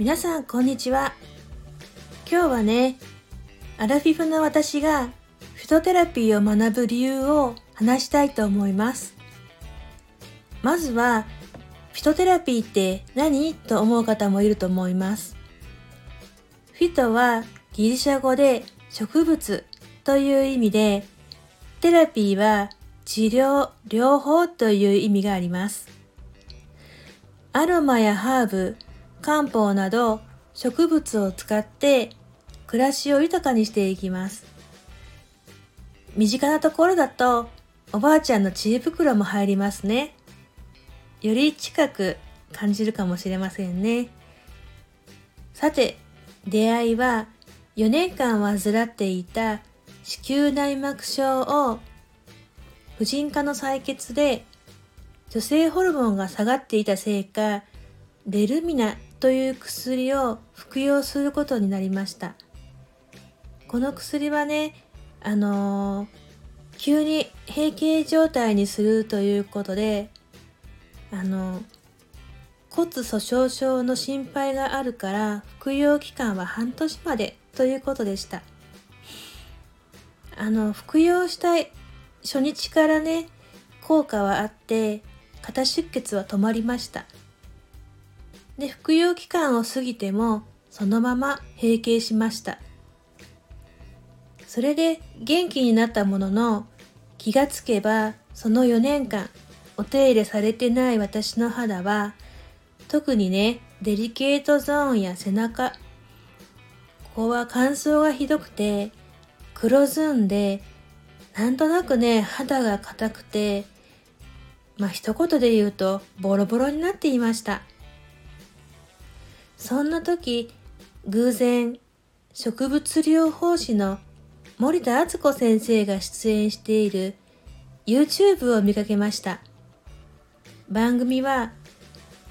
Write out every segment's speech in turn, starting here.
皆さんこんにちは。今日はねアラフィフの私がフィトテラピーを学ぶ理由を話したいと思います。まずはフィトテラピーって何と思う方もいると思います。フィトはギリシャ語で植物という意味でテラピーは治療、療法という意味があります。アロマやハーブ、漢方など植物を使って暮らしを豊かにしていきます。身近なところだとおばあちゃんの知恵袋も入りますね。より近く感じるかもしれませんね。さて、出会いは4年間患っていた子宮内膜症を婦人科の採血で女性ホルモンが下がっていたせいかレルミナという薬を服用することになりました。この薬はねあのー、急に閉経状態にするということであのー、骨粗鬆症の心配があるから服用期間は半年までということでした。あの服用したい初日からね効果はあって肩出血は止まりました。で服用期間を過ぎてもそのまま閉経しましたそれで元気になったものの気がつけばその4年間お手入れされてない私の肌は特にねデリケートゾーンや背中ここは乾燥がひどくて黒ずんでなんとなくね、肌が硬くて、まあ一言で言うとボロボロになっていました。そんな時、偶然、植物療法士の森田敦子先生が出演している YouTube を見かけました。番組は、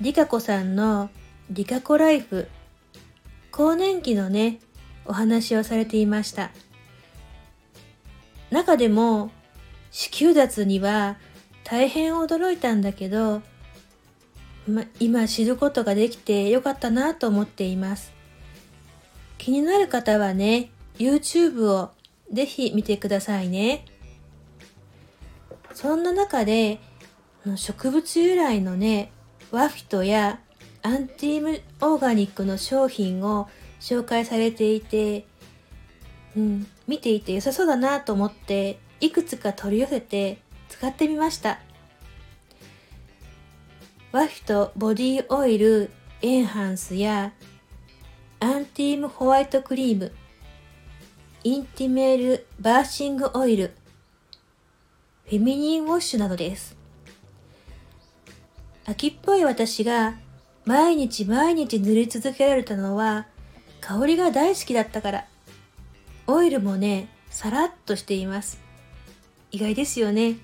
リカ子さんのリカ子ライフ、更年期のね、お話をされていました。中でも子宮脱には大変驚いたんだけど、ま、今知ることができてよかったなと思っています。気になる方はね、YouTube をぜひ見てくださいね。そんな中で、植物由来のね、ワフィトやアンティームオーガニックの商品を紹介されていて、うん、見ていて良さそうだなと思っていくつか取り寄せて使ってみましたワフトボディオイルエンハンスやアンティームホワイトクリームインティメールバーシングオイルフェミニンウォッシュなどです飽きっぽい私が毎日毎日塗り続けられたのは香りが大好きだったからオイルもね、さらっとしています。意外ですよね。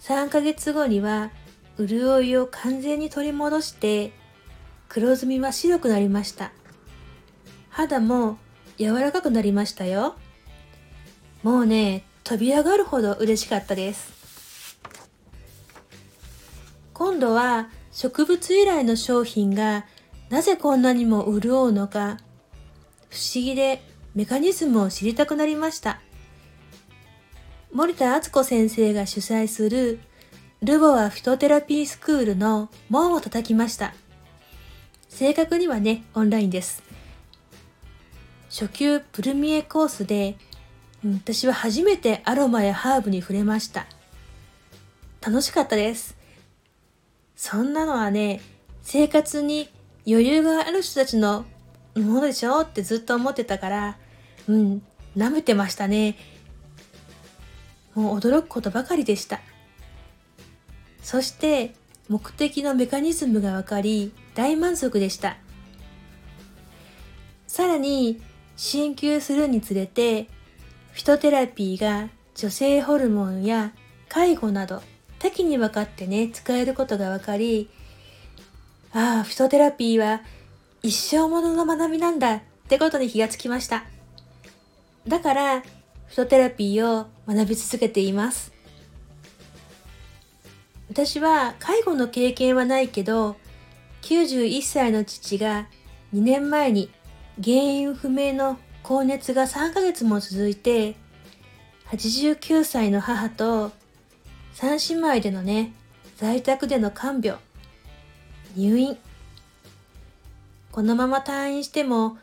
3ヶ月後には潤いを完全に取り戻して黒ずみは白くなりました。肌も柔らかくなりましたよ。もうね、飛び上がるほど嬉しかったです。今度は植物由来の商品がなぜこんなにも潤うのか不思議でメカニズムを知りたくなりました。森田敦子先生が主催するルボアフィトテラピースクールの門を叩きました。正確にはね、オンラインです。初級プルミエコースで、私は初めてアロマやハーブに触れました。楽しかったです。そんなのはね、生活に余裕がある人たちのものでしょってずっと思ってたから、うん、舐めてましたね。もう驚くことばかりでした。そして目的のメカニズムがわかり大満足でした。さらに進級するにつれてフィトテラピーが女性ホルモンや介護など多岐にわたってね使えることがわかりああフィトテラピーは一生ものの学びなんだってことに気がつきました。だから、フィトテラピーを学び続けています。私は介護の経験はないけど、91歳の父が2年前に原因不明の高熱が3ヶ月も続いて、89歳の母と3姉妹でのね、在宅での看病、入院。このまま退院しても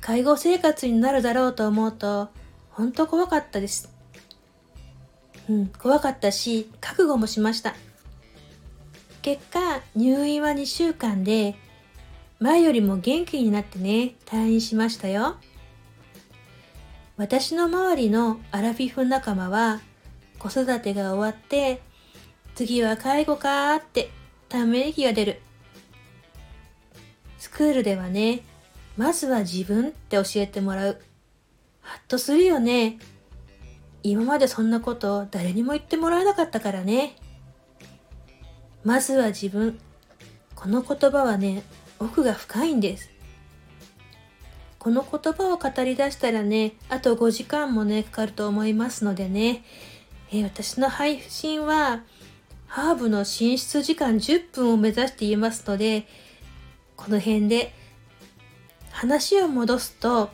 介護生活になるだろうと思うと、本当怖かったです。うん、怖かったし、覚悟もしました。結果、入院は2週間で、前よりも元気になってね、退院しましたよ。私の周りのアラフィフ仲間は、子育てが終わって、次は介護かーってため息が出る。スクールではね、まずは自分って教えてもらう。ハッとするよね。今までそんなこと誰にも言ってもらえなかったからね。まずは自分。この言葉はね、奥が深いんです。この言葉を語り出したらね、あと5時間もね、かかると思いますのでね、えー、私の配信は、ハーブの進出時間10分を目指していますので、この辺で話を戻すと、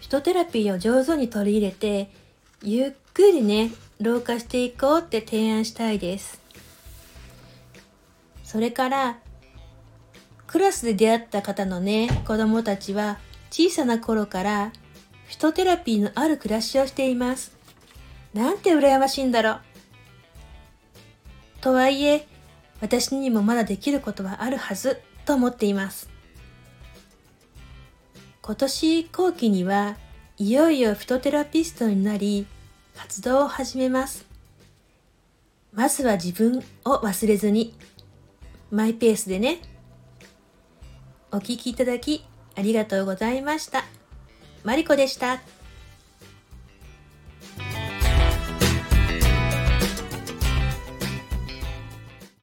フィトテラピーを上手に取り入れて、ゆっくりね、老化していこうって提案したいです。それから、クラスで出会った方のね、子供たちは小さな頃からフィトテラピーのある暮らしをしています。なんて羨ましいんだろう。とはいえ、私にもまだできることはあるはずと思っています。今年後期にはいよいよフィトテラピストになり活動を始めます。まずは自分を忘れずにマイペースでね。お聴きいただきありがとうございました。マリコでした。